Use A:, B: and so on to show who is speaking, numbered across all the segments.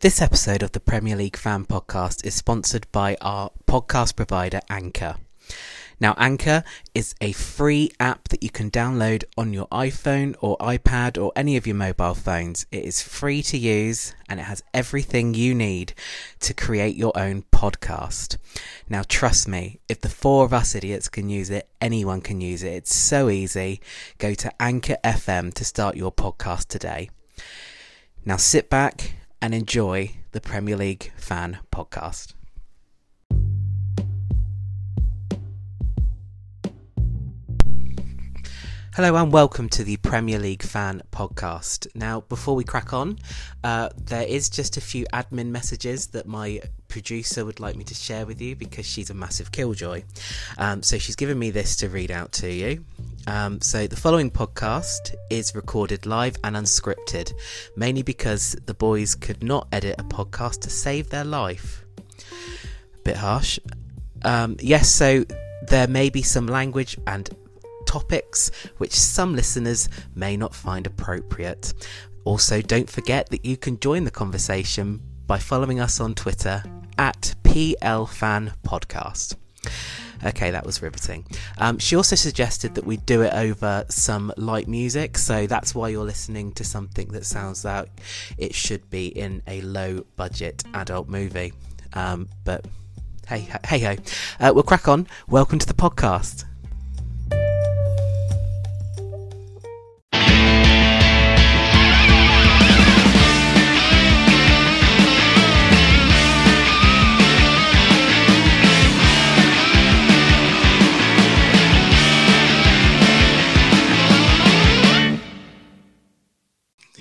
A: This episode of the Premier League Fan Podcast is sponsored by our podcast provider Anchor. Now, Anchor is a free app that you can download on your iPhone or iPad or any of your mobile phones. It is free to use and it has everything you need to create your own podcast. Now, trust me, if the four of us idiots can use it, anyone can use it. It's so easy. Go to Anchor FM to start your podcast today. Now, sit back and enjoy the Premier League Fan Podcast. Hello and welcome to the Premier League Fan Podcast. Now, before we crack on, uh, there is just a few admin messages that my producer would like me to share with you because she's a massive killjoy. Um, so she's given me this to read out to you. Um, so the following podcast is recorded live and unscripted, mainly because the boys could not edit a podcast to save their life. Bit harsh. Um, yes, so there may be some language and topics which some listeners may not find appropriate. Also, don't forget that you can join the conversation by following us on Twitter at PLFanPodcast. Okay, that was riveting. Um, she also suggested that we do it over some light music, so that's why you're listening to something that sounds like it should be in a low budget adult movie. Um, but hey, hey ho, uh, we'll crack on. Welcome to the podcast.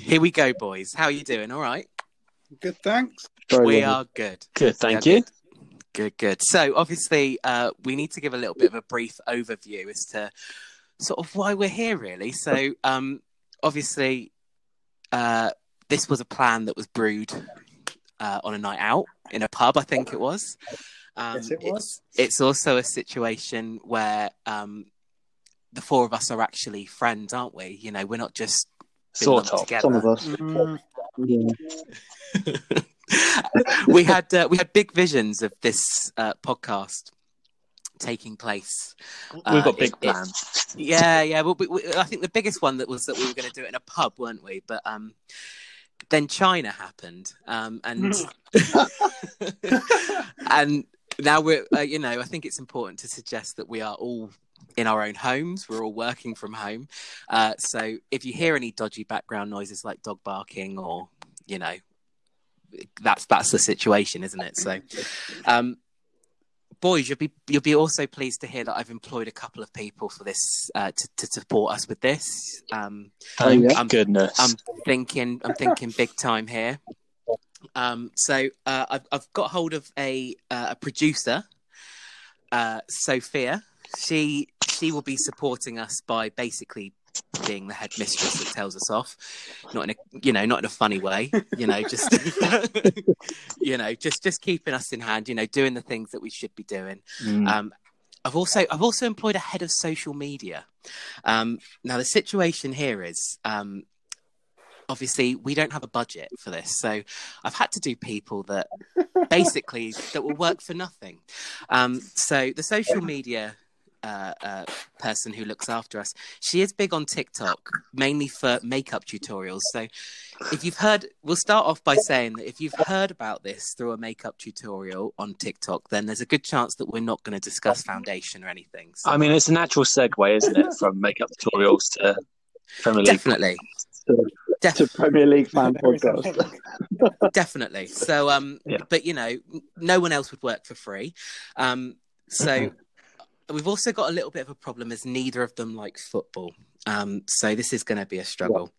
A: Here we go, boys. How are you doing? All right.
B: Good, thanks.
A: we are good.
C: Good, thank
A: Yeah,
C: you.
A: Good, good. So, obviously, uh, we need to give a little bit of a brief overview as to sort of why we're here, really. So, um, obviously, uh, this was a plan that was brewed uh, on a night out in a pub, I think it was. Um,
B: Yes, it
A: it's-
B: was.
A: It's, also a situation where um, the four of us are actually friends, aren't we? You know, we're not just been
C: Sort of.
A: together.
D: Some of us.
B: Mm,
D: Yeah.
A: we had uh, we had big visions of this uh, podcast taking place.
C: We've
A: Uh,
C: got big
A: it- it-
C: plans.
A: Yeah, yeah. Well, we, we, I think the biggest one that was that we were going to do it in a pub, weren't we? But um, then China happened, um, and and now we're uh, you know I think it's important to suggest that we are all in our own homes. We're all working from home. Uh, so if you hear any dodgy background noises like dog barking or you know that's that's the situation, isn't it? So, um, boys, you'll be you'll be also pleased to hear that I've employed a couple of people for this uh, to to support us with this. Um,
C: Thank
D: yeah.
A: Um,
C: goodness.
A: I'm thinking I'm thinking big time here. Um, so uh, I've I've got hold of a uh, a producer, uh, Sophia. She she will be supporting us by basically being the headmistress that tells us off, not in a you know not in a funny way, you know just you know just just keeping us in hand, you know doing the things that we should be doing.
C: Mm.
A: Um, I've also I've also employed a head of social media. Um, now the situation here is um, obviously we don't have a budget for this, so I've had to do people that basically that will work for nothing. Um, so the social media. Uh, uh, person who looks after us. She is big on TikTok, mainly for makeup tutorials. So, if you've heard, we'll start off by saying that if you've heard about this through a makeup tutorial on TikTok, then there's a good chance that we're not going to discuss foundation or anything. So,
C: I mean, it's a natural segue, isn't it, from makeup tutorials to Premier League?
A: definitely,
D: To
A: Def-
D: Premier League fan podcast.
A: definitely. So, um,
C: Yeah.
A: but you know, no one else would work for free. Um, so we've also got a little bit of a problem as neither of them like football. Um, so this is going to be a struggle.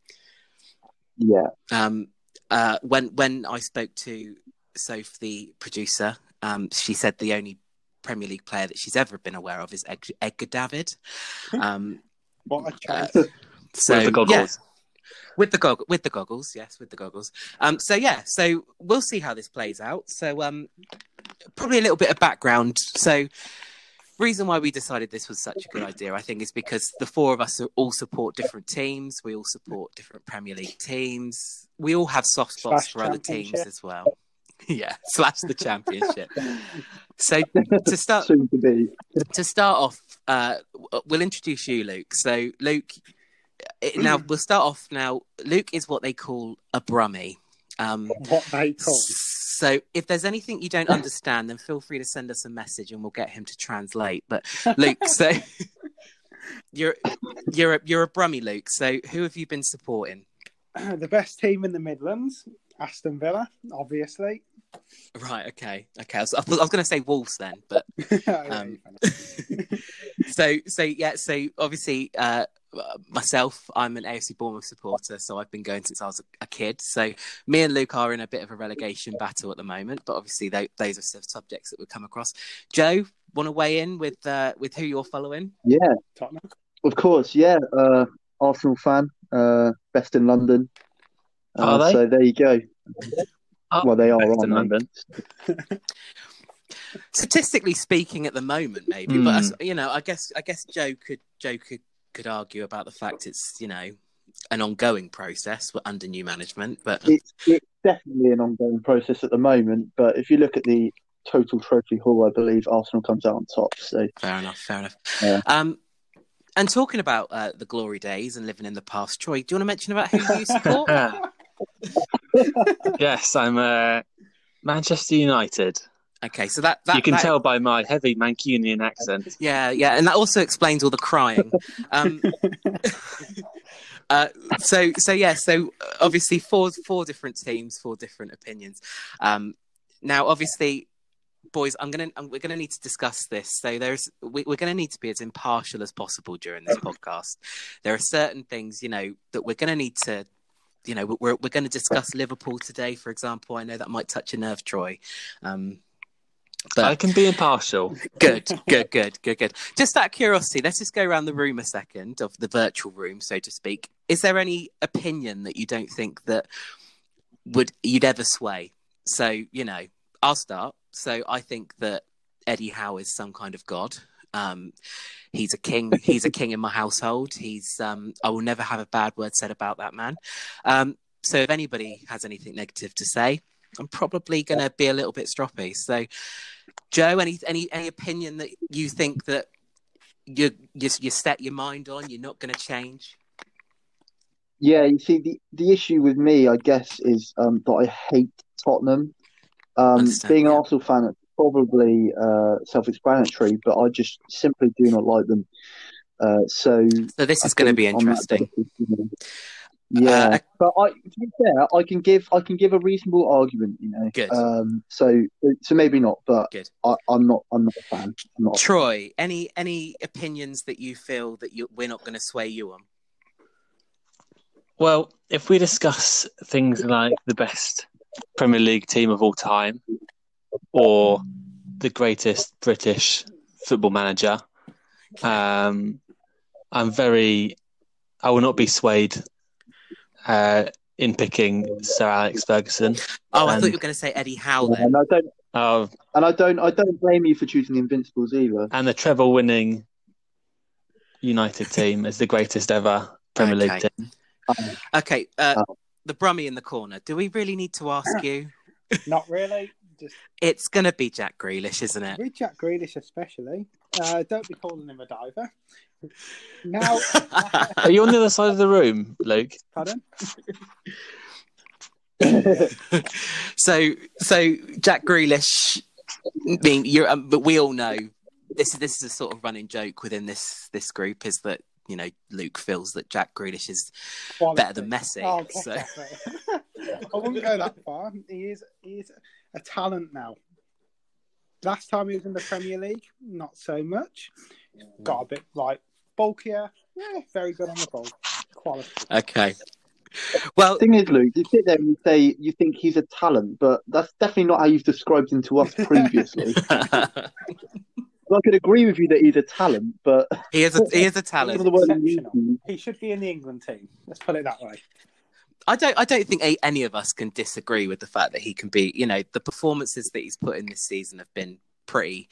D: Yeah.
A: um, uh, when when I spoke to Soph, the producer, um, she said the only Premier League player that she's ever been aware of is Ed- Edgar David. Um,
B: What a
A: uh,
B: choice.
A: so
C: With the goggles.
A: yeah, with the gog- with the goggles, yes, with the goggles. Um, so yeah, so we'll see how this plays out. So um, probably a little bit of background. So reason why we decided this was such a good idea, I think, is because the four of us are, all support different teams. We all support different Premier League teams. We all have soft spots
B: Slash
A: for other teams as well. yeah, slash the championship. So to start
D: to be.
A: to start off, uh, we'll introduce you, Luke. So, Luke, now we'll start off. Now, Luke is what they call a brummie. Um,
B: What they call.
A: So, if there's anything you don't understand, then feel free to send us a message, and we'll get him to translate. But, Luke, so you're you're a, you're a brummie, Luke. So, who have you been supporting?
B: the best team in the Midlands, Aston Villa, obviously.
A: Right. Okay. Okay. I was, I was going to say Wolves then, but Um, so so yeah so obviously uh myself i'm an afc bournemouth supporter so i've been going since i was a, a kid so me and luke are in a bit of a relegation battle at the moment but obviously tho- those are sort of subjects that we come across joe want to weigh in with uh with who you're following
D: Yeah,
B: Tottenham.
D: of course. Yeah, uh, Arsenal fan, uh, best in London. Uh,
C: Are they?
D: So there you go.
C: Oh,
D: well, they are
C: best
D: aren't
C: in? London.
A: statistically speaking at the moment maybe
C: Hmm.
A: but you know i guess i guess joe could joe could could argue about the fact it's you know an ongoing process under new management but
D: It's it's definitely an ongoing process at the moment. But if you look at the total trophy haul, I believe Arsenal comes out on top. So
A: Fair enough. Fair enough.
D: Yeah.
A: Um, and talking about uh, the glory days and living in the past, Troy, do you want to mention about who you support?
C: yes, I'm uh, Manchester United.
A: Okay, so that, that
C: you can
A: that-
C: tell by my heavy Mancunian accent.
A: Yeah, yeah, and that also explains all the crying. Um, uh, so, so yeah, so obviously four four different teams, four different opinions. Um, now, obviously, boys, I'm gonna I'm, we're gonna need to discuss this. So there's we, we're gonna need to be as impartial as possible during this podcast. There are certain things, you know, that we're gonna need to. You know, we're we're going to discuss Liverpool today, for example. I know that might touch a nerve, Troy. Um, but
C: I can be impartial.
A: Good, good, good, good, good. Just out of curiosity, let's just go around the room a second of the virtual room, so to speak. Is there any opinion that you don't think that would you'd ever sway? So you know, I'll start. So I think that Eddie Howe is some kind of god. Um, he's a king. He's a king in my household. He's. Um, I will never have a bad word said about that man. Um, so if anybody has anything negative to say, I'm probably going to be a little bit stroppy. So, Joe, any any any opinion that you think that you you, you set your mind on, you're not going to change?
D: yeah, you see the the issue with me, I guess, is um, that I hate Tottenham. Um, being an. Arsenal fan, it's probably uh, self-explanatory, but I just simply do not like them. Uh, so
A: So this is going to be
D: think on that
A: interesting.
D: you know, Yeah,
A: Uh,
D: but I, to be fair, I can give I can give a reasonable argument, you know.
A: Good.
D: Um, so so maybe not, but
A: Good.
D: I, I'm not I'm not a fan. I'm not.
A: Troy, any any opinions that you feel that you we're not going to sway you on?
C: Well, if we discuss things like the best Premier League team of all time or the greatest British football manager, um, I'm very, I will not be swayed uh, in picking Sir Alex Ferguson.
A: Oh, I thought you were going to say Eddie Howe then.
D: And I don't
C: Uh,
D: and I don't I don't blame you for choosing the Invincibles either.
C: and the treble winning United team is the greatest ever Premier
A: Okay.
C: League team.
A: Okay, uh,
D: Oh.
A: the Brummie in the corner. Do we really need to ask you?
B: Not really. Just
A: It's going to be Jack Grealish, isn't it?
B: with Jack Grealish, especially. Uh, don't be calling him a diver. Now,
C: Are you on the other side of the room, Luke?
B: pardon?
A: so so Jack Grealish. I mean, you're, um, but we all know this is this is a sort of running joke within this this group is that you know Luke feels that Jack Grealish is
B: Quality.
A: better than Messi.
B: Oh,
A: so.
B: I wouldn't go that far. He is he is a talent now. Last time he was in the Premier League, not so much. Got a bit like bulkier. Yeah, very good on the ball. Quality.
A: okay. Well, the
D: thing is, Luke, you sit there and you say you think he's a talent, but that's definitely not how you've described him to us previously. I could agree with you that he's a talent, but
A: he is a he is a talent.
D: of the words you
B: exceptional.
D: use-
B: He should be in the England team. Let's put it that way.
A: I don't I don't think any of us can disagree with the fact that he can be, you know, the performances that he's put in this season have been pretty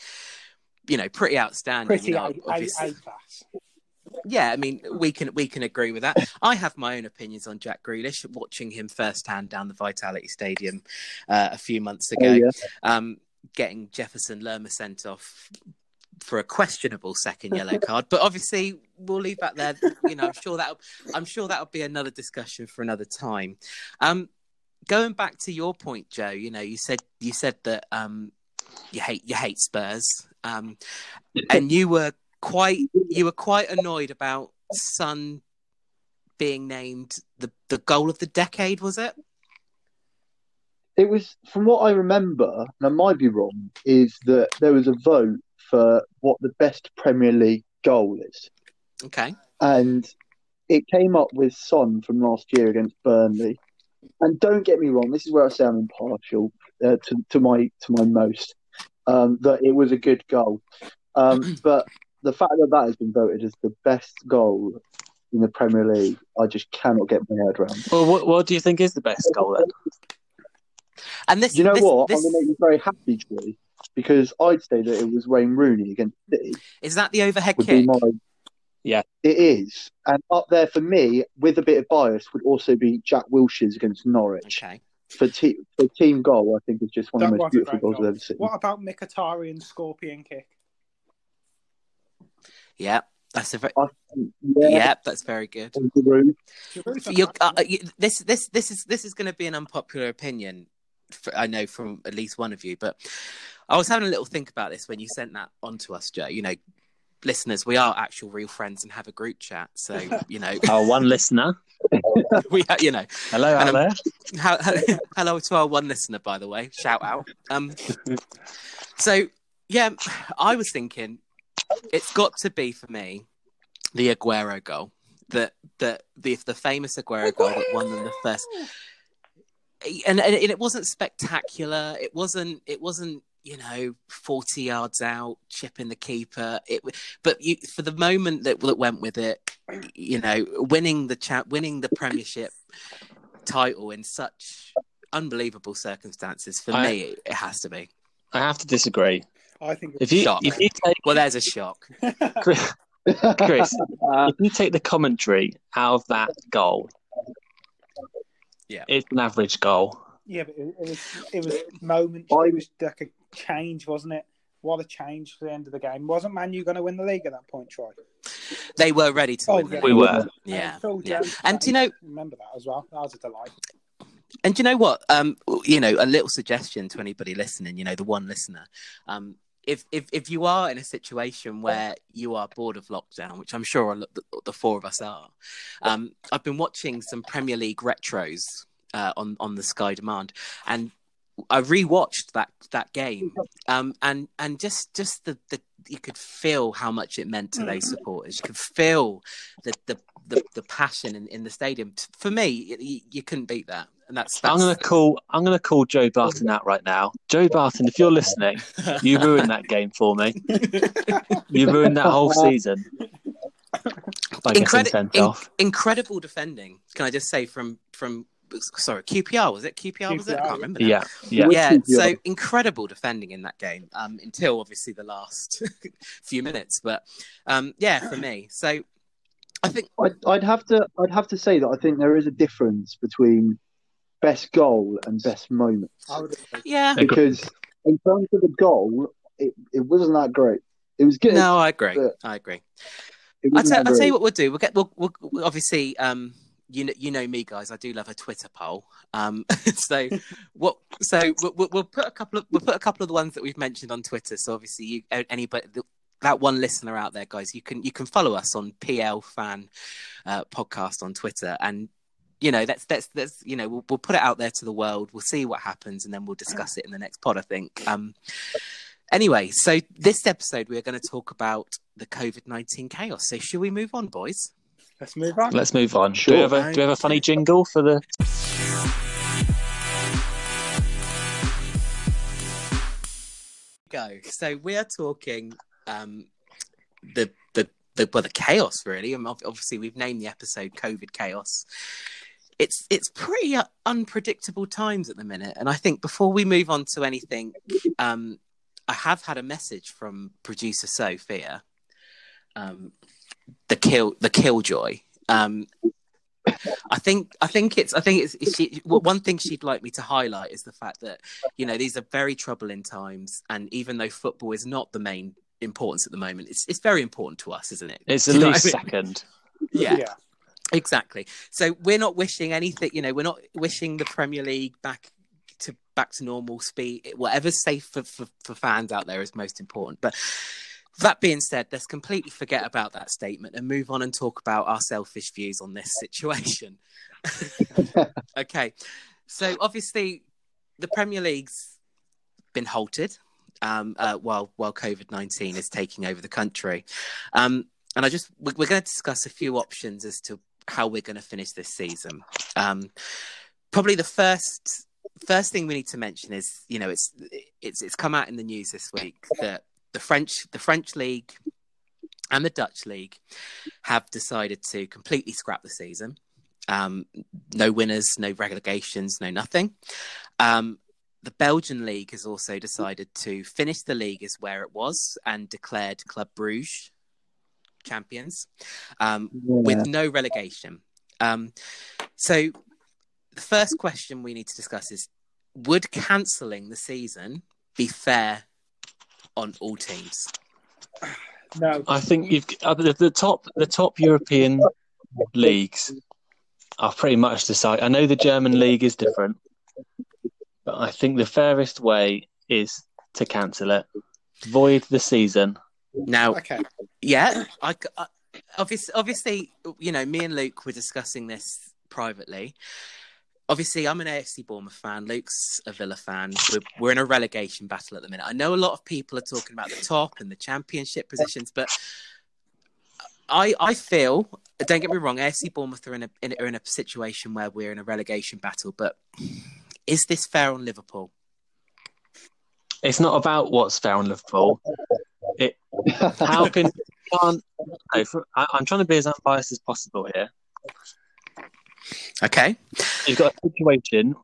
A: you know, pretty outstanding.
B: Pretty
A: you know,
B: A, A,
A: obviously-
B: A class.
A: Yeah, I mean, we can we can agree with that. I have my own opinions on Jack Grealish. Watching him firsthand down the Vitality Stadium uh, a few months ago,
D: Oh, yeah.
A: um, getting Jefferson Lerma sent off for a questionable second yellow card, but obviously we'll leave that there. You know, I'm sure that I'm sure that'll be another discussion for another time. Um, going back to your point, Joe, you know, you said you said that um, you hate you hate Spurs, um, and you were quite you were quite annoyed about Son being named the the goal of the decade. Was it?
D: It was, from what I remember, and I might be wrong, is that there was a vote for what the best Premier League goal is.
A: Okay.
D: and it came up with Son from last year against Burnley. And don't get me wrong, this is where I say I'm impartial uh, to to my to my most um, that it was a good goal, um, but the fact that that has been voted as the best goal in the Premier League, I just cannot get my head around.
C: Well, what, what do you think is the best goal then?
A: And this,
D: you know
A: this,
D: what?
A: This,
D: I'm going to make you very happy, Troy, because I'd say that it was Wayne Rooney against City.
A: is that the overhead
D: Would
A: kick?
D: be my
C: Yeah.
D: It is, and up there for me, with a bit of bias, would also be Jack Wilshere's against Norwich.
A: Okay.
D: for, te- for team goal, I think it's just one of the most beautiful goals
B: goal.
D: I've ever seen.
B: What about Mkhitaryan's scorpion kick?
A: Yeah, that's a very,
D: yeah,
A: yeah, that's very good.
D: Giroud.
B: Giroud's a
A: You're, uh, you, this this this is this is going to be an unpopular opinion. For, I know from at least one of you, but I was having a little think about this when you sent that on to us, Joe. You know, listeners, we are actual real friends and have a group chat, so you know,
C: Our one listener.
A: we ha- you know,
C: Hello out
A: um,
C: there.
A: how, hello to our one listener, by the way. Shout out. Um, so yeah, I was thinking it's got to be for me the Aguero goal, the the the the famous Aguero goal that won them the first. And, and it wasn't spectacular. It wasn't. It wasn't. You know, forty yards out, chipping the keeper. It, but you, for the moment that that went with it, you know, winning the cha- winning the Premiership title in such unbelievable circumstances for
C: I-
A: me, it has to be.
C: I have to disagree.
B: I think
C: If you
A: Shock.
C: if you take
A: Well, there's a shock.
C: Chris, Chris, uh, if you take the commentary out of that goal,
A: Yeah.
C: it's an average goal.
B: yeah, but it, it was it was moments. It was like a change, wasn't it? What a change for the end of the game. Wasn't Man U going to win the league at that point, Troy?
A: They were ready to
B: Oh,
A: win.
B: yeah.
C: We were.
A: Yeah.
B: Phil
A: yeah. And do you know,
B: remember that as well? That was a delight.
A: And you know what? Um, you know, a little suggestion to anybody listening. You know, the one listener. Um, if if if you are in a situation where you are bored of lockdown, which I'm sure the, the four of us are, um, I've been watching some Premier League retros uh, on on the Sky Demand, and I rewatched that that game, um, and and just just the, the you could feel how much it meant to those supporters. You could feel the the the, the passion in, in the stadium. For me, you, you couldn't beat that, and that's, that's
C: I'm gonna call. I'm gonna call Joe Barton out right now. Joe Barton, if you're listening, you ruined that game for me. You ruined that whole season by getting
A: Incredi-
C: sent
A: in-
C: off.
A: incredible defending. Can I just say from from sorry QPR was it QPR, was it? I can't remember. now.
C: Yeah, yeah.
A: Yeah, so incredible defending in that game um, until obviously the last few minutes. But um, yeah, for me, so I think
D: I'd, I'd have to I'd have to say that I think there is a difference between best goal and best moment
B: I would agree.
A: yeah.
D: Because in terms of the goal, it, it wasn't that great. It was good.
A: No, I agree. I agree. I'll,
D: wasn't
A: tell-
D: that
A: I'll tell you what we'll do. We'll get. We'll, we'll, we'll obviously. Um, you know, you know me, guys. I do love a Twitter poll. Um, so what? So we'll, we'll- we'll put a couple of we'll put a couple of the ones that we've mentioned on Twitter. So obviously, you anybody that one listener out there, guys, you can you can follow us on PL Fan uh, Podcast on Twitter, and you know that's that's that's you know we'll, we'll put it out there to the world. We'll see what happens, and then we'll discuss it in the next pod. I think. Um, anyway, so this episode we are going to talk about the COVID nineteen chaos. So should we move on, boys?
B: Let's move on.
C: Let's move on. Do
D: Sure.
C: we have a Do we have a funny jingle for the?
A: go. So we are talking um, the the the well the chaos really. And obviously we've named the episode COVID chaos. It's it's pretty uh, unpredictable times at the minute, and I think before we move on to anything, um, I have had a message from producer Sophia, um, the kill the killjoy. Um, I think I think it's I think it's, she, one thing she'd like me to highlight is the fact that you know these are very troubling times, and even though football is not the main importance at the moment, it's it's very important to us, isn't it?
C: It's at least I mean? second.
A: Yeah. yeah. Exactly. So we're not wishing anything, you know, we're not wishing the Premier League back to back to normal speed. Whatever's safe for, for, for fans out there is most important. But that being said, let's completely forget about that statement and move on and talk about our selfish views on this situation. okay. So obviously the Premier League's been halted um, uh, while while COVID nineteen is taking over the country, um, and I just we're, we're going to discuss a few options as to how we're going to finish this season. Um, probably the first first thing we need to mention is you know it's it's it's come out in the news this week that the French the French league and the Dutch league have decided to completely scrap the season. Um, no winners, no relegations, no nothing. Um, the Belgian league has also decided to finish the league as where it was and declared Club Bruges champions um, yeah. with no relegation. Um, so the first question we need to discuss is: Would cancelling the season be fair on all teams?
B: No,
C: I think you've uh, the, the top the top European leagues are pretty much decided. I know the German league is different, but I think the fairest way is to cancel it, void the season,
A: now, okay. yeah, I, I uh, obviously, obviously, you know, me and Luke were discussing this privately. Obviously, I'm an AFC Bournemouth fan. Luke's a Villa fan. We're, we're in a relegation battle at the minute. I know a lot of people are talking about the top and the championship positions, but I I feel don't get me wrong, AFC Bournemouth are in a in, are in a situation where we're in a relegation battle. But is this fair on Liverpool?
C: It's not about what's fair on Liverpool. It, how can can't? I, I'm trying to be as unbiased as possible here.
A: Okay.
C: You've got a situation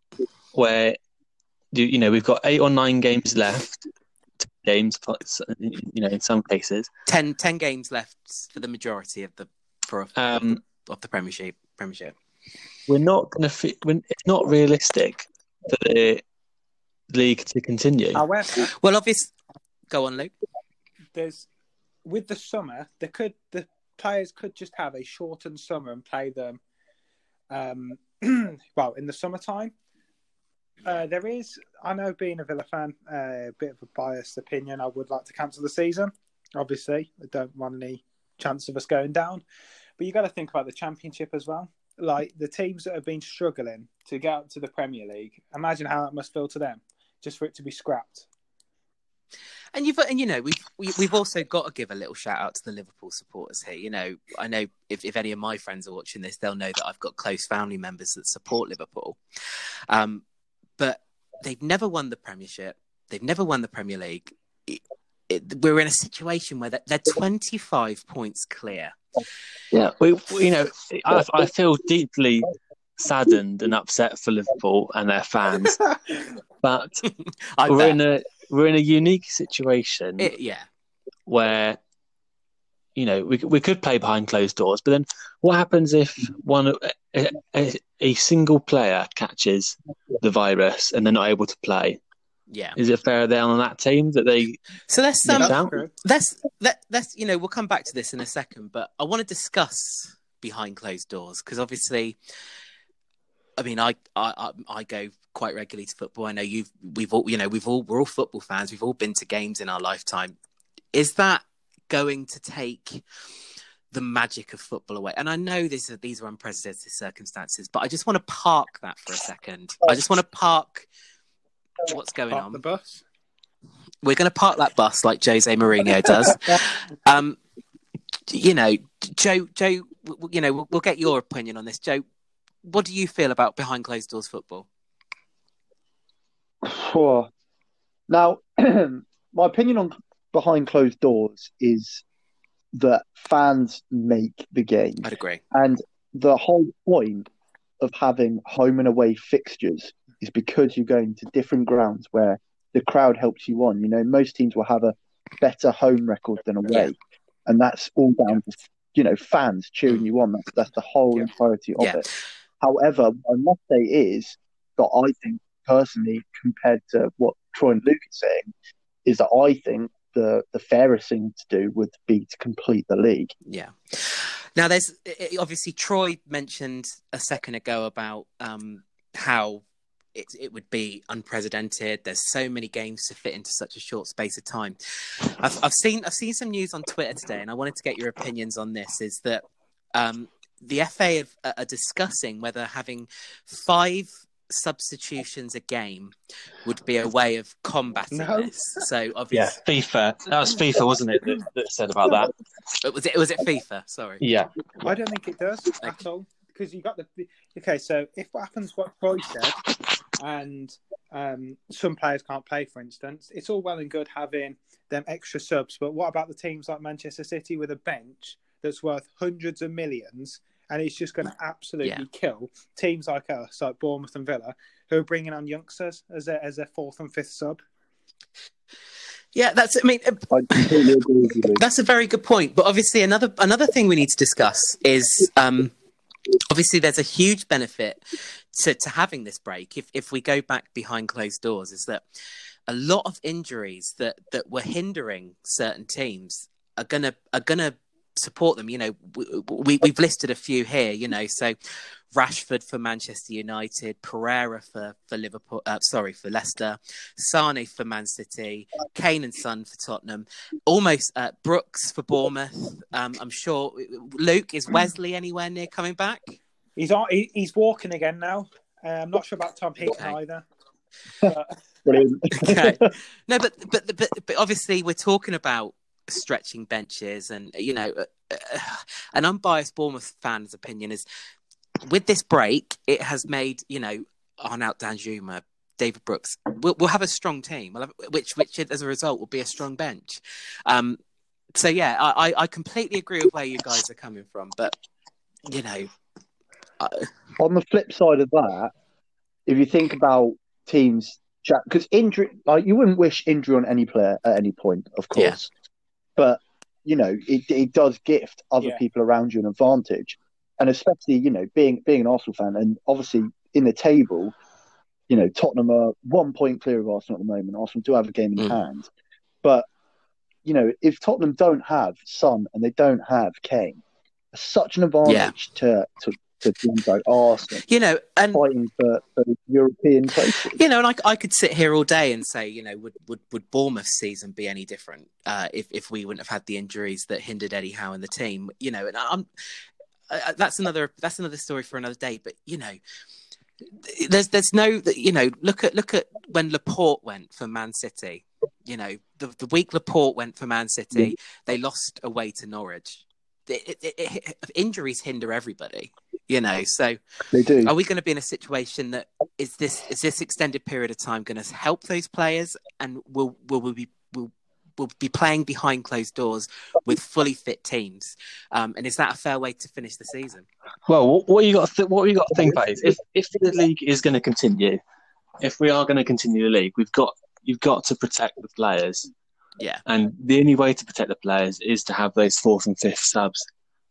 C: where you, you know we've got eight or nine games left. Games, you know, in some cases,
A: 10, 10 games left for the majority of the for um, of the Premiership. Premiership.
C: We're not going to fit. It's not realistic for the league to continue.
B: However,
A: well, obviously, go on, Luke
B: there's with the summer, there could the players could just have a shortened summer and play them. Um, well, in the summertime, uh, there is. I know, being a Villa fan, uh, a bit of a biased opinion. I would like to cancel the season. Obviously, I don't want any chance of us going down. But you got to think about the Championship as well. Like the teams that have been struggling to get up to the Premier League. Imagine how that must feel to them, just for it to be scrapped.
A: And you've and you know we've we, have we have also got to give a little shout out to the Liverpool supporters here. You know, I know if, if any of my friends are watching this, they'll know that I've got close family members that support Liverpool. Um, but they've never won the Premiership. They've never won the Premier League. It, it, we're in a situation where they're, they're 25 points clear.
C: Yeah, we, you know, I, I feel deeply saddened and upset for Liverpool and their fans, but we're bet. in a we're in a unique situation.
A: It, yeah,
C: where you know we we could play behind closed doors, but then what happens if one a, a, a single player catches the virus and they're not able to play?
A: Yeah,
C: is it fair then on that team that they?
A: So let's um, let's let let's you know we'll come back to this in a second, but I want to discuss behind closed doors because obviously I mean, I, I I go quite regularly to football. I know you've we've all you know we've all we're all football fans. We've all been to games in our lifetime. Is that going to take the magic of football away? And I know this these are unprecedented circumstances, but I just want to park that for a second. I just want to park what's going
B: park
A: on.
B: The bus.
A: We're going to park that bus like Jose Mourinho does. um, you know, Joe. Joe. You know, we'll, we'll get your opinion on this, Joe what do you feel about behind closed doors football?
D: Now, my opinion on behind closed doors is that fans make the game.
A: I'd agree.
D: And the whole point of having home and away fixtures is because you're going to different grounds where the crowd helps you on. You know, most teams will have a better home record than away,
A: Yeah.
D: and that's all down to you know fans cheering you on. That's that's the whole
B: Yeah.
D: entirety of
A: Yeah.
D: it. However, what I must say is that I think personally, compared to what Troy and Luke are saying, is that I think the the fairest thing to do would be to complete the league.
A: Yeah. Now, there's obviously Troy mentioned a second ago about um, how it, it would be unprecedented. There's so many games to fit into such a short space of time. I've, I've seen I've seen some news on Twitter today, and I wanted to get your opinions on this. Is that um, the FA have, are are discussing whether having five substitutions a game would be a way of combating
B: No.
A: this. So
C: Yeah, FIFA. That was FIFA, wasn't it? That, that said about that.
A: was it was it FIFA? Sorry.
C: Yeah,
B: I don't think it does at all because you got the okay. So if what happens, what Troy said, and um, some players can't play, for instance, it's all well and good having them extra subs, but what about the teams like Manchester City with a bench that's worth hundreds of millions? And he's just going to absolutely
A: Yeah.
B: kill teams like us, like Bournemouth and Villa, who are bringing on youngsters as their as their fourth and fifth sub.
A: Yeah, that's. I mean,
D: I completely agree with you. Luke.
A: That's a very good point. But obviously, another another thing we need to discuss is um, obviously there's a huge benefit to, to having this break. If if we go back behind closed doors, is that a lot of injuries that that were hindering certain teams are gonna are gonna support them. You know, we, we we've listed a few here. You know, so Rashford for Manchester United, Pereira for for Liverpool. Uh, sorry, for Leicester, Sane for Man City, Kane and Son for Tottenham. Almost uh, Brooks for Bournemouth. Um, I'm sure. Luke is Wesley anywhere near coming back?
B: He's on, he, he's walking again now. Uh, I'm not sure about Tom Heaton
A: Okay.
B: either. But
D: Brilliant.
A: Okay. No, but, but but but obviously we're talking about stretching benches, and you know, uh, uh, an unbiased Bournemouth fan's opinion is with this break, it has made you know Arnaut Danjuma, David Brooks. We'll, we'll have a strong team, we'll have, which which as a result will be a strong bench. Um, so yeah, I, I completely agree with where you guys are coming from, but you know, uh,
D: on the flip side of that, if you think about teams, chat because injury, like you wouldn't wish injury on any player at any point, of
A: Yeah.
D: Course, but you know it, it does gift other
B: Yeah.
D: people around you an advantage, and especially you know being being an Arsenal fan, and obviously in the table, you know Tottenham are one point clear of Arsenal at the moment. Arsenal do have a game in
A: Mm.
D: hand, but you know if Tottenham don't have Son and they don't have Kane, such an advantage to to to teams like Arsenal
A: you know, and
D: fighting for, for European places.
A: You know, and I, I could sit here all day and say, you know, would would, would Bournemouth's season be any different uh, if if we wouldn't have had the injuries that hindered Eddie Howe and the team? You know, and I'm uh, that's another that's another story for another day. But you know, there's there's no you know look at look at when Laporte went for Man City. You know, the the week Laporte went for Man City, they lost away to Norwich. It, it, it, it- injuries hinder everybody. You know, so
D: They do.
A: are we going to be in a situation that is this is this extended period of time going to help those players, and will will we be will will be playing behind closed doors with fully fit teams? Um, and is that a fair way to finish the season?
C: Well, what, what you got to th- what you got to think about is if if the league is going to continue, if we are going to continue the league, we've got you've got to protect the players,
A: Yeah,
C: and the only way to protect the players is to have those fourth and fifth subs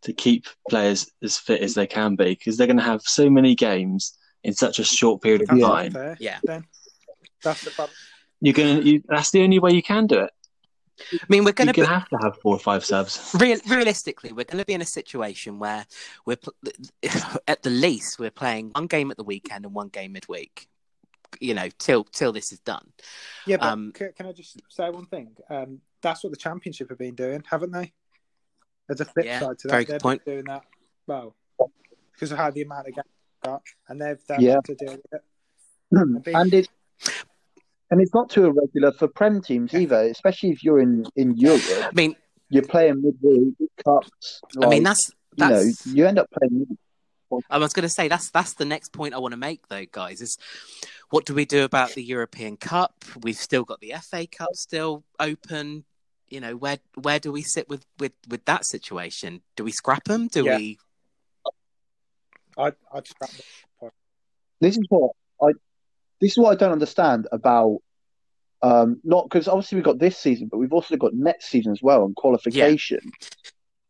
C: to keep players as fit as they can be because they're going to have so many games in such a short period of
B: that's
C: time.
B: fair.
A: yeah.
B: Then that's the problem.
C: You're going to you, that's the only way you can do it.
A: I mean, we're going to be
C: have to have four or five subs.
A: real, realistically, we're going to be in a situation where we're at the least we're playing one game at the weekend and one game midweek. You know, till till this is done.
B: Yeah, but
A: Um,
B: ca- can I just say one thing? Um, that's what the championship have been doing, haven't they? There's a flip
A: Yeah,
B: side to that.
A: very
B: They've
A: good point.
B: been doing that well because of how the amount of games got, and they've they've
D: Yeah.
B: to deal with it. big-
D: and it's and it's not too irregular for Prem teams either, especially if you're in in Europe.
A: I mean,
D: You're playing midweek cups.
A: I mean
D: like,
A: that's
D: you know you end up playing.
A: I was going to say that's that's the next point I want to make, though, guys. Is what do we do about the European Cup? We've still got the FA Cup still open. You know, where where do we sit with with with that situation? Do we scrap them? Do
B: Yeah.
A: we?
B: I I just
D: This is what I. This is what I don't understand about Um, not because obviously we've got this season, but we've also got next season as well and qualification.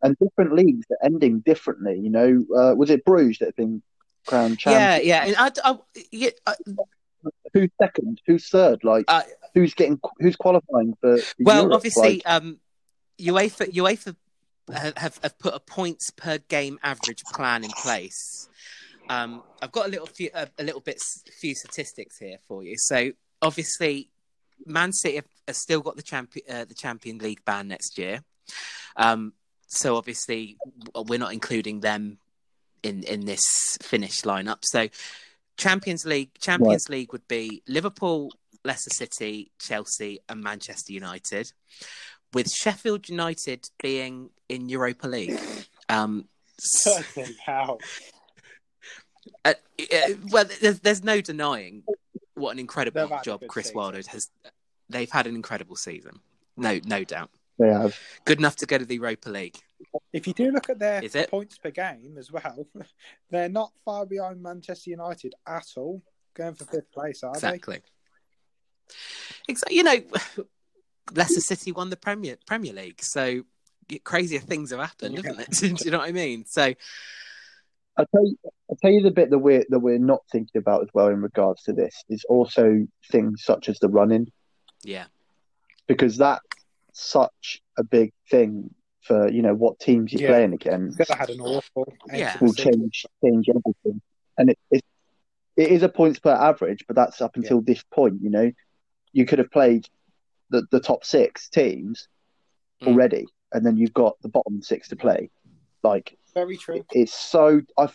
D: And different leagues are ending differently. You know, uh, was it Bruges that have been crowned
A: Yeah,
D: champion?
A: yeah, and I, I, yeah, I,
D: Who's second? Who's third? Like,
A: Uh,
D: who's getting? Who's qualifying for? for
A: well,
D: Europe?
A: obviously,
D: Like,
A: um, UEFA UEFA have, have put a points per game average plan in place. Um, I've got a little few, a, a little bit few statistics here for you. So obviously, Man City have, have still got the champion uh, the Champion League ban next year. Um, so obviously, we're not including them in in this finish lineup. So Champions League Champions League would be Liverpool, Leicester City, Chelsea, and Manchester United, with Sheffield United being in Europa League. Um, s-
B: Fucking hell.
A: uh, uh, well, there's, there's no denying what an incredible
B: They've had a
A: job Chris
B: season.
A: Wilder has. They've had an incredible season, no, no doubt.
D: They have.
A: Good enough to go to the Europa League.
B: If you do look at their
A: Is it?
B: points per game as well, they're not far behind Manchester United at all. Going for fifth place, are
A: Exactly. Exactly. You know, Leicester City won the Premier Premier League, so crazier things have happened, haven't it? Do you know what I mean? So
D: I'll tell you, I'll tell you the bit that we're that we're not thinking about as well in regards to this is also things such as the running
A: yeah,
D: because that's such a big thing for you know what teams you're
B: Yeah.
D: playing against
B: they? They had an awful.
A: Yeah.
D: will change change everything, and it, it it is a points per average, but that's up until this point. You know, you could have played the the top six teams
A: Mm.
D: already, and then you've got the bottom six to play. Like
B: Very true.
D: it's so I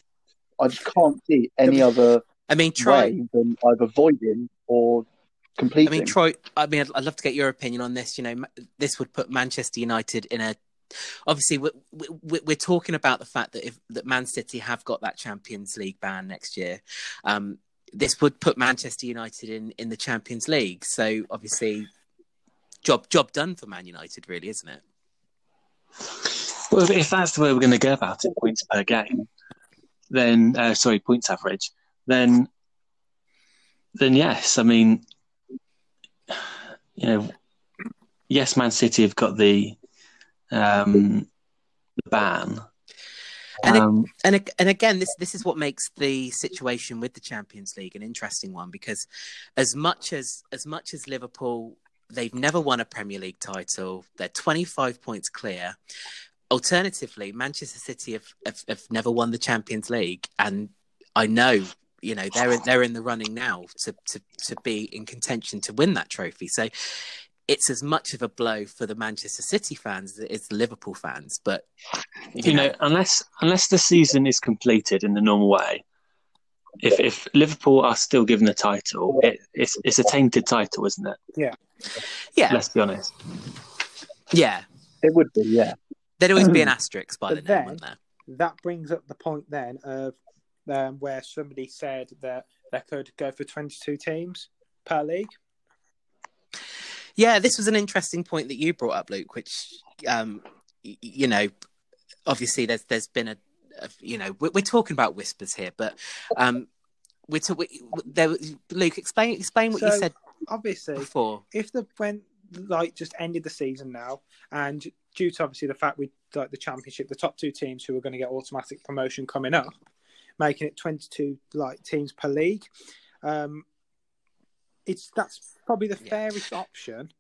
D: I just can't see any other
A: I mean, Troy.
D: way than either avoiding or
A: I mean, Troy. I mean, I'd, I'd love to get your opinion on this. You know, this would put Manchester United in a. Obviously, we're, we're, we're talking about the fact that if that Man City have got that Champions League ban next year, um, this would put Manchester United in, in the Champions League. So obviously, job job done for Man United, really, isn't it?
C: Well, if- if that's the way we're going to go about it, points per game, then uh, sorry, points average, then then yes. I mean, you know, yes, Man City have got the um, the ban.
A: And
C: Um,
A: and and again, this this is what makes the situation with the Champions League an interesting one because as much as as much as Liverpool, they've never won a Premier League title. They're twenty five points clear. Alternatively, Manchester City have, have have never won the Champions League, and I know you know they're in, they're in the running now to to to be in contention to win that trophy. So. It's as much of a blow for the Manchester City fans as it is the Liverpool fans, but
C: you know, unless unless the season is completed in the normal way, if if Liverpool are still given the title, it, it's it's a tainted title, isn't it?
A: Yeah, yeah,
C: Let's be honest.
A: yeah,
D: it would be, yeah.
A: There'd always be an asterisk by
B: But
A: the name,
B: then-
A: wouldn't there?
B: That brings up the point then of um, where somebody said that they could go for 22 teams per league.
A: Yeah, this was an interesting point that you brought up, Luke. Which, um, y- you know, obviously there's there's been a, a you know, we're, we're talking about whispers here, but um, we're to, we, there. Luke, explain explain what you said
B: Obviously,
A: before.
B: if the went like just ended the season now, and due to obviously the fact we like the championship, the top two teams who are going to get automatic promotion coming up, making it twenty two like teams per league, um, it's that's probably the
A: Yeah.
B: fairest option.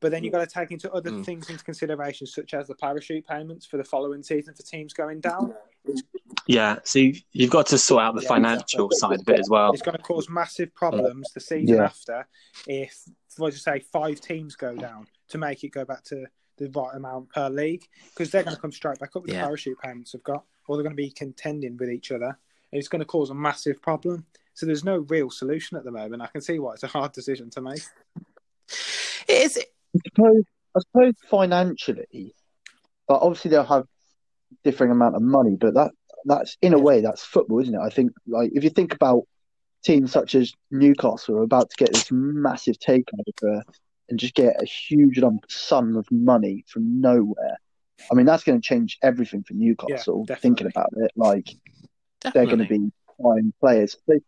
B: But then you've got to take into other
A: Mm.
B: things into consideration, such as the parachute payments for the following season for teams going down.
C: Yeah, so you- you've got to sort out the
B: Yeah,
C: financial
B: exactly.
C: side of it as well.
B: It's going to cause massive problems the season
D: Yeah.
B: after if, let's just say, five teams go down to make it go back to the right amount per league because they're going to come straight back up with
A: Yeah.
B: the parachute payments they've got, or they're going to be contending with each other. And it's going to cause a massive problem. So there's no real solution at the moment. I can see why it's a hard decision to make.
A: It is.
D: I suppose, I suppose financially, but obviously they'll have differing amount of money. But that that's in a way that's football, isn't it? I think like if you think about teams such as Newcastle are about to get this massive takeover and just get a huge lump sum of money from nowhere. I mean, that's going to change everything for Newcastle.
B: definitely.
D: thinking about it, like they're going to be buying players. They,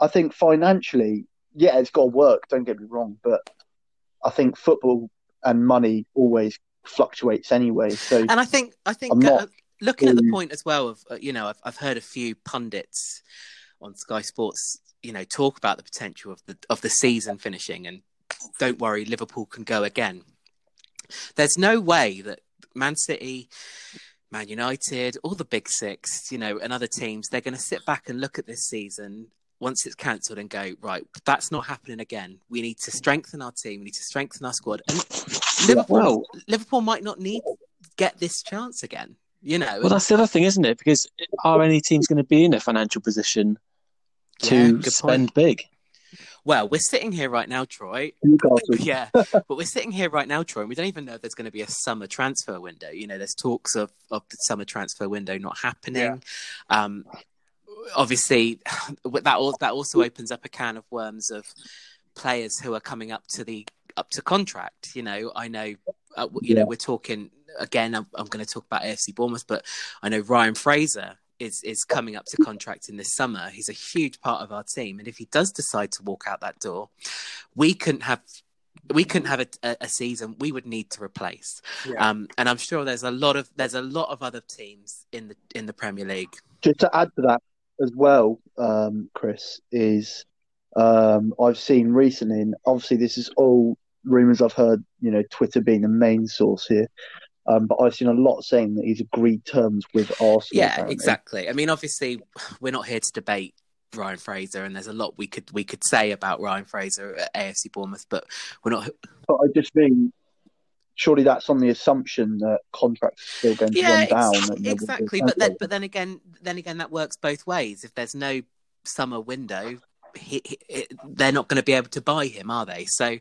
D: I think financially, yeah, it's got to work. Don't get me wrong, but I think football and money always fluctuates anyway. So
A: And I think I think
D: I'm not
A: uh, looking at the point as well of uh, you know I've I've heard a few pundits on Sky Sports you know talk about the potential of the of the season finishing and don't worry Liverpool can go again. There's no way that Man City, Man United, all the big six, you know, and other teams they're going to sit back and look at this season once it's cancelled and go right. That's not happening again. We need to strengthen our team. We need to strengthen our squad. And Liverpool,
C: Well,
A: Liverpool might not need get this chance again. You know,
C: well, that's the other thing, isn't it? Because are any teams going to be in a financial position to
A: Yeah,
C: spend big?
A: Well, we're sitting here right now, Troy. Yeah, but we're sitting here right now, Troy, and we don't even know if there's going to be a summer transfer window. You know, there's talks of, of the summer transfer window not happening. Um, obviously, that that also opens up a can of worms of players who are coming up to the up to contract. You know, I know, uh, you know, we're talking again. I'm, I'm going to talk about AFC Bournemouth, but I know Ryan Fraser is is coming up to contract in the summer. He's a huge part of our team, and if he does decide to walk out that door, we couldn't have. We couldn't have a, a, season. We would need to replace,
B: Yeah.
A: um, and I'm sure there's a lot of there's a lot of other teams in the in the Premier League.
D: just to add to that as well, um, Chris, is um, I've seen recently, and obviously this is all rumours I've heard, you know, Twitter being the main source here, um, but I've seen a lot saying that he's agreed terms with Arsenal.
A: Yeah,
D: apparently.
A: exactly. I mean, obviously, we're not here to debate Ryan Fraser, and there's a lot we could we could say about Ryan Fraser at AFC Bournemouth, but we're not.
D: But I just mean, surely that's on the assumption that contracts are still going to
A: Yeah,
D: run down. and there will be
A: exactly. But then, but then again, then again, that works both ways. If there's no summer window, he, he, they're not going to be able to buy him, are they? So.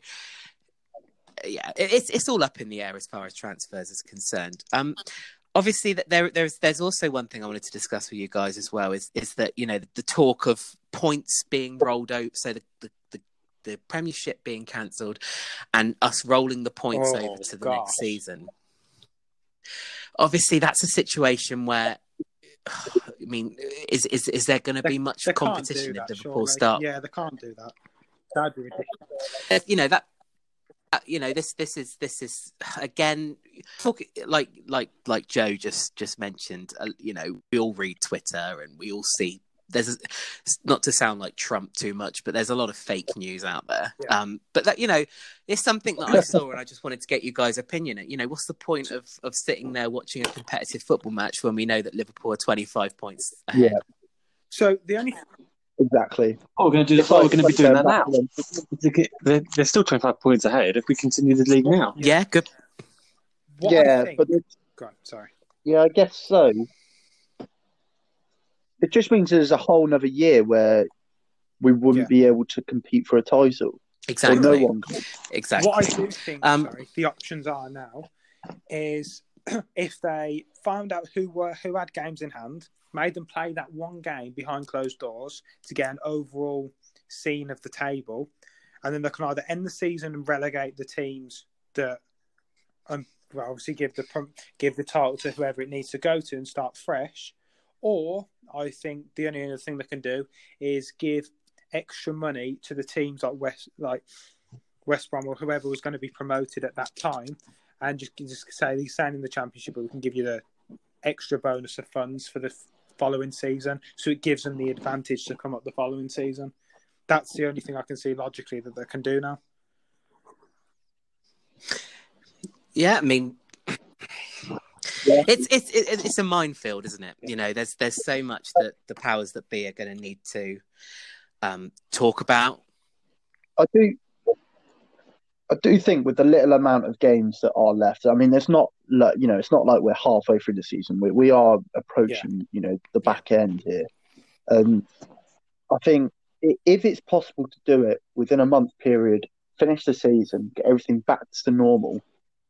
A: Yeah, it's it's all up in the air as far as transfers is concerned. Um, obviously, that there there's there's also one thing I wanted to discuss with you guys as well is is that you know the, talk of points being rolled out, so the the, the, the Premiership being cancelled, and us rolling the points
B: Oh,
A: over to the
B: gosh.
A: next season. Obviously, that's a situation where. I mean, is is is there going to be much competition
B: do
A: if Liverpool
B: surely.
A: start?
B: Yeah, they can't do that. That'd be ridiculous.
A: You know that you know this this is this is again talk like like like joe just just mentioned uh, you know we all read twitter and we all see there's a, not to sound like trump too much but there's a lot of fake news out there
B: Yeah.
A: um but that you know it's something that i saw and i just wanted to get you guys opinion you know what's the point of of sitting there watching a competitive football match when we know that liverpool are 25 points ahead
D: Yeah.
B: So the only
D: exactly.
C: Oh, we're going to do.
D: It's
C: Oh, we're going to be doing that now. They're, they're still 25 points ahead if we continue the league now.
A: yeah good
B: what I
D: yeah,
B: think,
D: but it's,
B: Go on, sorry.
D: yeah, I guess so. It just means there's a whole another year where we wouldn't
B: Yeah.
D: be able to compete for a title. Or
A: exactly
D: no one could.
A: exactly
B: What I do think,
A: Um,
B: sorry, the options are now is if they found out who were who had games in hand, made them play that one game behind closed doors to get an overall scene of the table, and then they can either end the season and relegate the teams that, um, well, obviously give the give the title to whoever it needs to go to and start fresh, or I think the only other thing they can do is give extra money to the teams like West, like West Brom or whoever was going to be promoted at that time, and just just say staying in the championship, but we can give you the extra bonus of funds for the following season, so it gives them the advantage to come up the following season. That's the only thing I can see logically that they can do now.
A: Yeah, I mean,
D: Yeah.
A: it's it's it's a minefield, isn't it? You know, there's there's so much that the powers that be are going to need to um, talk about.
D: I do. I do think with the little amount of games that are left, I mean, there's not like you know, it's not like we're halfway through the season. We we are approaching, you know, the back end here. Um, I think if it's possible to do it within a month period, finish the season, get everything back to normal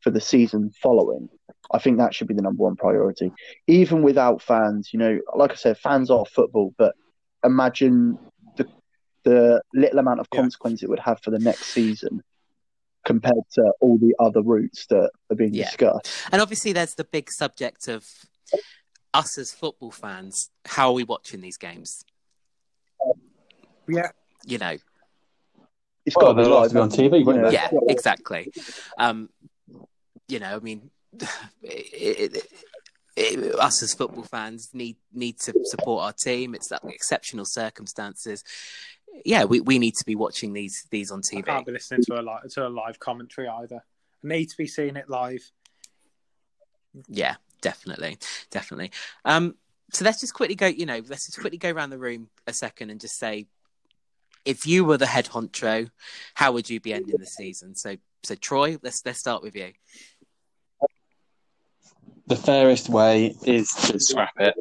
D: for the season following, I think that should be the number one priority. Even without fans, you know, like I said, fans are football, but imagine the the little amount of
B: Yeah.
D: consequence it would have for the next season compared to all the other routes that are being
A: Yeah.
D: discussed.
A: And obviously, there's the big subject of us as football fans. How are we watching these games?
B: Yeah,
A: You know,
D: it's
C: Well,
D: got to be live
C: to be on? TV,
D: You
C: won't
D: know,
C: they?
A: yeah, exactly. Um, you know, I mean, it, it, it, us as football fans need need to support our team. It's that exceptional circumstances. Yeah, we, we need to be watching these these on TV.
B: I can't be listening to a live to a live commentary either. I need to be seeing it live.
A: Yeah, definitely, definitely. Um, so let's just quickly go. You know, let's just quickly go around the room a second and just say, if you were the head honcho, how would you be ending the season? So, so Troy, let's let's start with you.
C: The fairest way is to scrap it.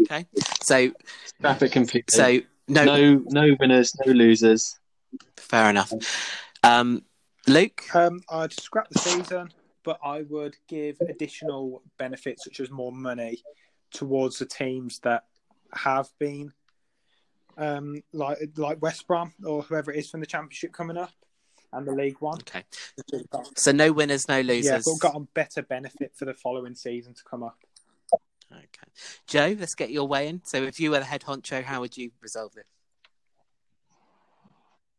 A: Okay, so
C: Scrap it completely.
A: so no,
C: no, no winners, no losers.
A: fair enough. Um, Luke,
B: Um, I'd scrap the season, but I would give additional benefits such as more money towards the teams that have been um, like like West Brom or whoever it is from the Championship coming up and the League One.
A: okay. So no winners, no losers.
B: Yeah, but got on better benefit for the following season to come up.
A: Okay, Joe, let's get your way in. So if you were the head honcho, how would you resolve this?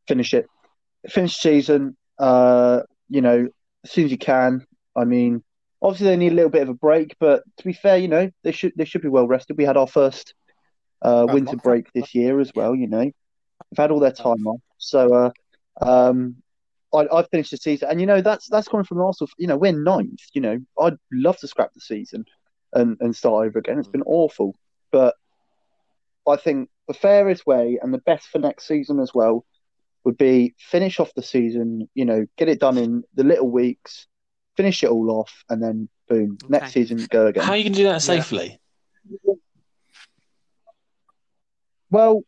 D: finish it. Finish the season, uh, you know, as soon as you can. I mean, obviously they need a little bit of a break, but to be fair, you know, they should they should be well rested. We had our first uh,
B: Uh,
D: winter break this year as well, you know. They've had all their time off. So uh, um I I finished the season and you know that's that's coming from Arsenal. You know, we're ninth, you know. I'd love to scrap the season and, and start over again. It's mm. been awful. But I think the fairest way and the best for next season as well would be finish off the season, you know, get it done in the little weeks, finish it all off, and then boom, next season go again.
C: How are you going to do that safely?
D: Well,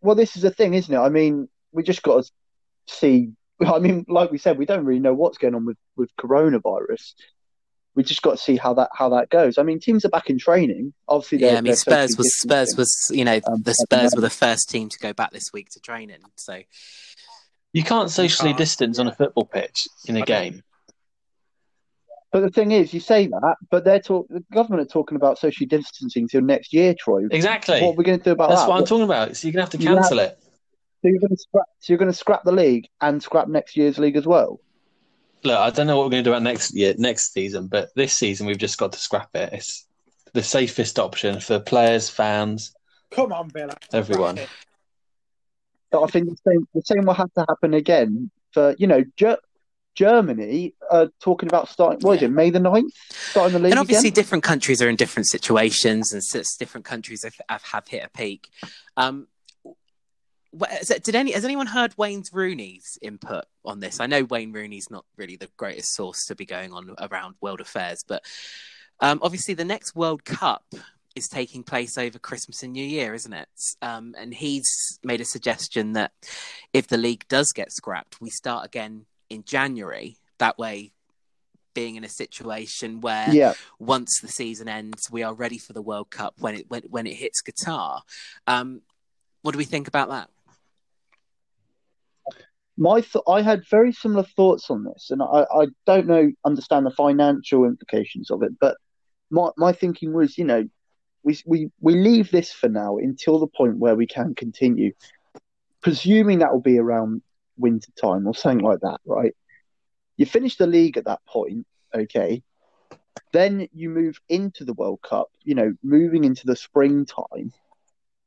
D: well, this is the thing, isn't it? I mean, we just got to see. I mean, like we said, we don't really know what's going on with with coronavirus. We just got to see how that how that goes. I mean, teams are back in training. Obviously,
A: Yeah,
D: they're,
A: I mean Spurs was Spurs was you know
D: Um,
A: the Spurs were the first team to go back this week to training. So
C: You can't socially
B: can't,
C: distance on a football pitch in a
B: don't-
C: game.
D: But the thing is, you say that, but they're talk the government are talking about social distancing till next year, Troy.
C: Exactly.
D: What are we going to do about
C: That's
D: that?
C: That's what I'm talking about. So you're going to have to
D: You have-
C: cancel it.
D: So you're going to scrap. So you're going to scrap the league and scrap next year's league as well.
C: Look, I don't know what we're going to do about next year, next season, but this season we've just got to scrap it. It's the safest option for players, fans,
B: Come on, Villa.
C: everyone.
D: But I think the same the same will have to happen again for you know Ger- Germany uh, talking about starting. What is it? May the 9th? starting the league
A: and obviously
D: again.
A: different countries are in different situations and s- different countries have, have, have hit a peak. Um, wh- is it- did any has anyone heard Wayne Rooney's input on this? I know Wayne Rooney's not really the greatest source to be going on around world affairs, but um, obviously the next World Cup is taking place over Christmas and New Year, isn't it? Um, and he's made a suggestion that if the league does get scrapped, we start again in January. That way, being in a situation where
D: Yeah,
A: once the season ends, we are ready for the World Cup when it when, when it hits Qatar. Um, what do we think about that?
D: My th- I had very similar thoughts on this, and I, I don't know understand the financial implications of it, but my my thinking was, you know, we we we leave this for now until the point where we can continue, presuming that will be around winter time or something like that, right? You finish the league at that point, okay. Then you move into the World Cup, you know, moving into the springtime,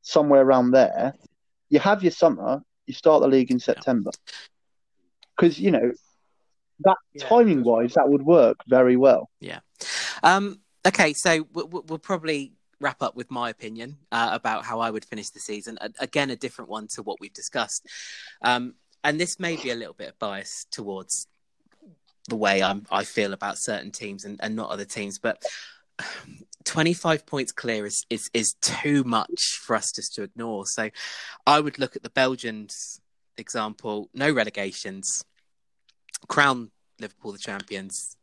D: somewhere around there. You have your summer, you start the league in September. Because, you know, that
B: Yeah,
D: timing wise, that would work very well. Yeah.
A: Um, okay, so we'll, we'll probably wrap up with my opinion uh, about how I would finish the season. A- again, a different one to what we've discussed, um, and this may be a little bit of bias towards the way I'm, I feel about certain teams and, and not other teams, but. 25 points clear is, is is too much for us just to ignore. So I would look at the Belgians example, no relegations, crown Liverpool the champions,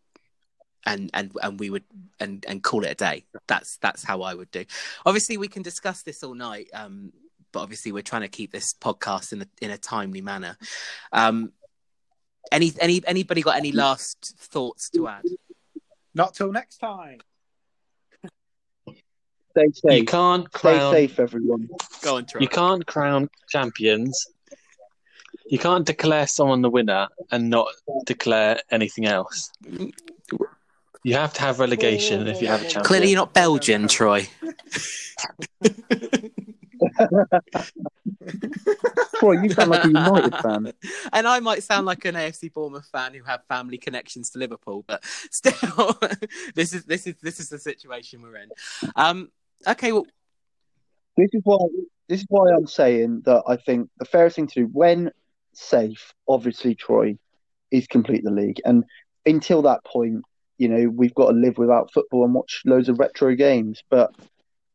A: and and and we would and and call it a day. That's that's how I would do. Obviously, we can discuss this all night, um, but obviously we're trying to keep this podcast in a in a timely manner. Um, any any anybody got any last thoughts to add?
B: Not till next time.
D: Stay
C: You can't
D: Stay
C: crown.
D: safe, everyone.
A: Go on, Troy.
C: You can't crown champions You can't declare someone the winner and not declare anything else. You have to have relegation if you have a champion.
A: Clearly, you're not Belgian, Troy.
D: Troy, you sound like a United fan.
A: and I might sound like an AFC Bournemouth fan who have family connections to Liverpool, but still, this is this is this is the situation we're in. Um, okay, well,
D: This is why this is why I'm saying that I think the fairest thing to do when safe, obviously Troy, is complete the league. And until that point, you know, we've got to live without football and watch loads of retro games. But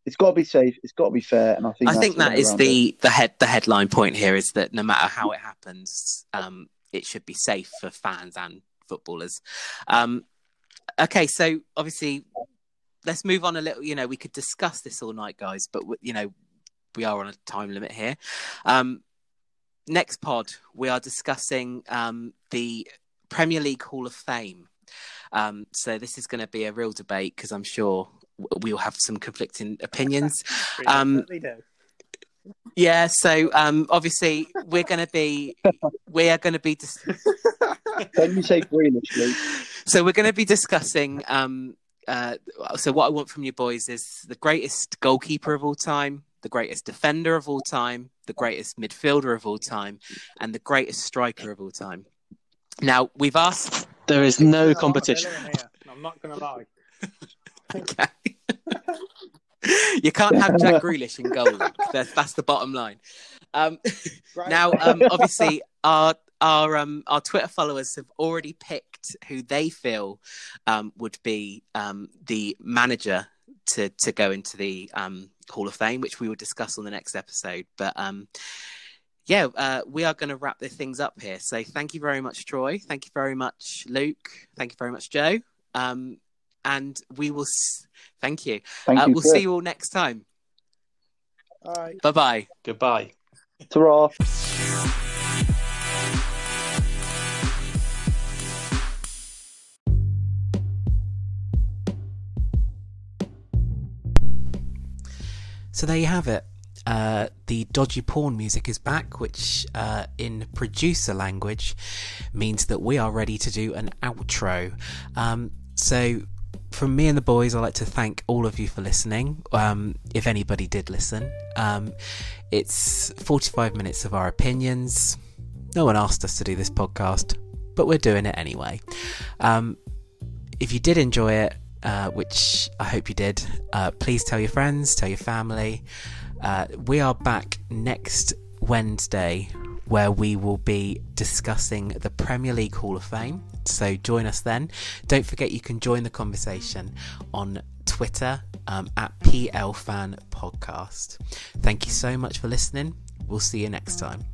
D: it's got to be safe. It's got to be fair. And I think
A: I think that is the
D: it.
A: the head the headline point here is that no matter how it happens, um, it should be safe for fans and footballers. Um, okay, so obviously, let's move on a little. You know, we could discuss this all night, guys, but you know, we are on a time limit here. Um, next pod, we are discussing um, the Premier League Hall of Fame. Um, so this is going to be a real debate because I'm sure we'll have some conflicting opinions.
B: We
A: Um,
B: do.
A: Yeah, so um, obviously we're going to be we are going to be dis-
D: Don't you say Grealish, Luke?
A: so we're going to be discussing. Um, uh, so what I want from you boys is the greatest goalkeeper of all time, the greatest defender of all time, the greatest midfielder of all time, and the greatest striker of all time. Now we've asked.
C: There is no competition.
B: Villa in here, I'm not going to lie.
A: Okay. you can't have Jack Grealish in goal. That's, that's the bottom line. Um,
B: Right.
A: Now, um, obviously, our our um, our Twitter followers have already picked who they feel um, would be um, the manager to to go into the um, Hall of Fame, which we will discuss on the next episode. But um, yeah, uh, we are going to wrap the things up here. So thank you very much, Troy. Thank you very much, Luke. Thank you very much, Joe. Um, and we will. S- thank you.
D: Thank
A: uh,
D: you.
A: we'll
D: sir.
A: see you all next time.
B: All right.
A: Bye bye.
C: Goodbye.
D: Ta-ra.
A: So there you have it. Uh, the dodgy porn music is back, which uh, in producer language means that we are ready to do an outro. Um, so, from me and the boys, I'd like to thank all of you for listening. Um, if anybody did listen, um, it's 45 minutes of our opinions. No one asked us to do this podcast, but we're doing it anyway. Um, if you did enjoy it, uh, which I hope you did, uh, please tell your friends, tell your family. Uh, we are back next Wednesday where we will be discussing the Premier League Hall of Fame. So join us then. Don't forget you can join the conversation on Twitter um, at PL Fan Podcast. Thank you so much for listening. We'll see you next time.